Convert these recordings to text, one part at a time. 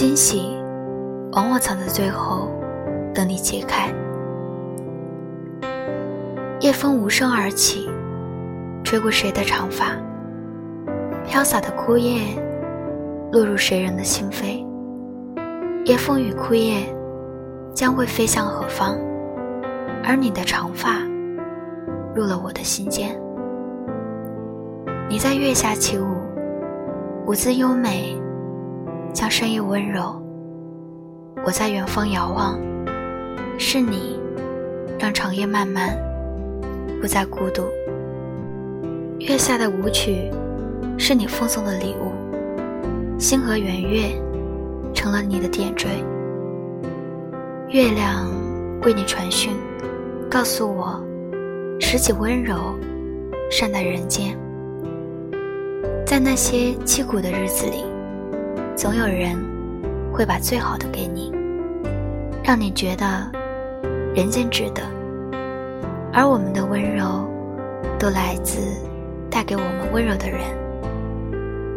惊喜往往藏在最后，等你揭开。夜风无声而起，吹过谁的长发？飘洒的枯叶落入谁人的心扉？夜风与枯叶将会飞向何方？而你的长发入了我的心间。你在月下起舞，舞姿优美，将深夜温柔。我在远方遥望，是你让长夜漫漫，不再孤独。月下的舞曲，是你奉送的礼物，星河圆月成了你的点缀。月亮为你传讯，告诉我，拾起温柔，善待人间。在那些凄苦的日子里，总有人会把最好的给你，让你觉得人间值得。而我们的温柔，都来自带给我们温柔的人。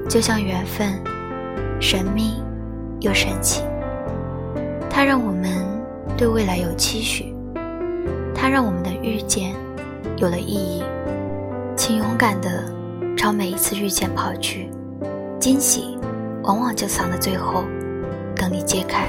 就像缘分，神秘又神奇。它让我们对未来有期许，它让我们的遇见有了意义。请勇敢的。朝每一次遇见跑去，惊喜往往就藏在最后，等你揭开。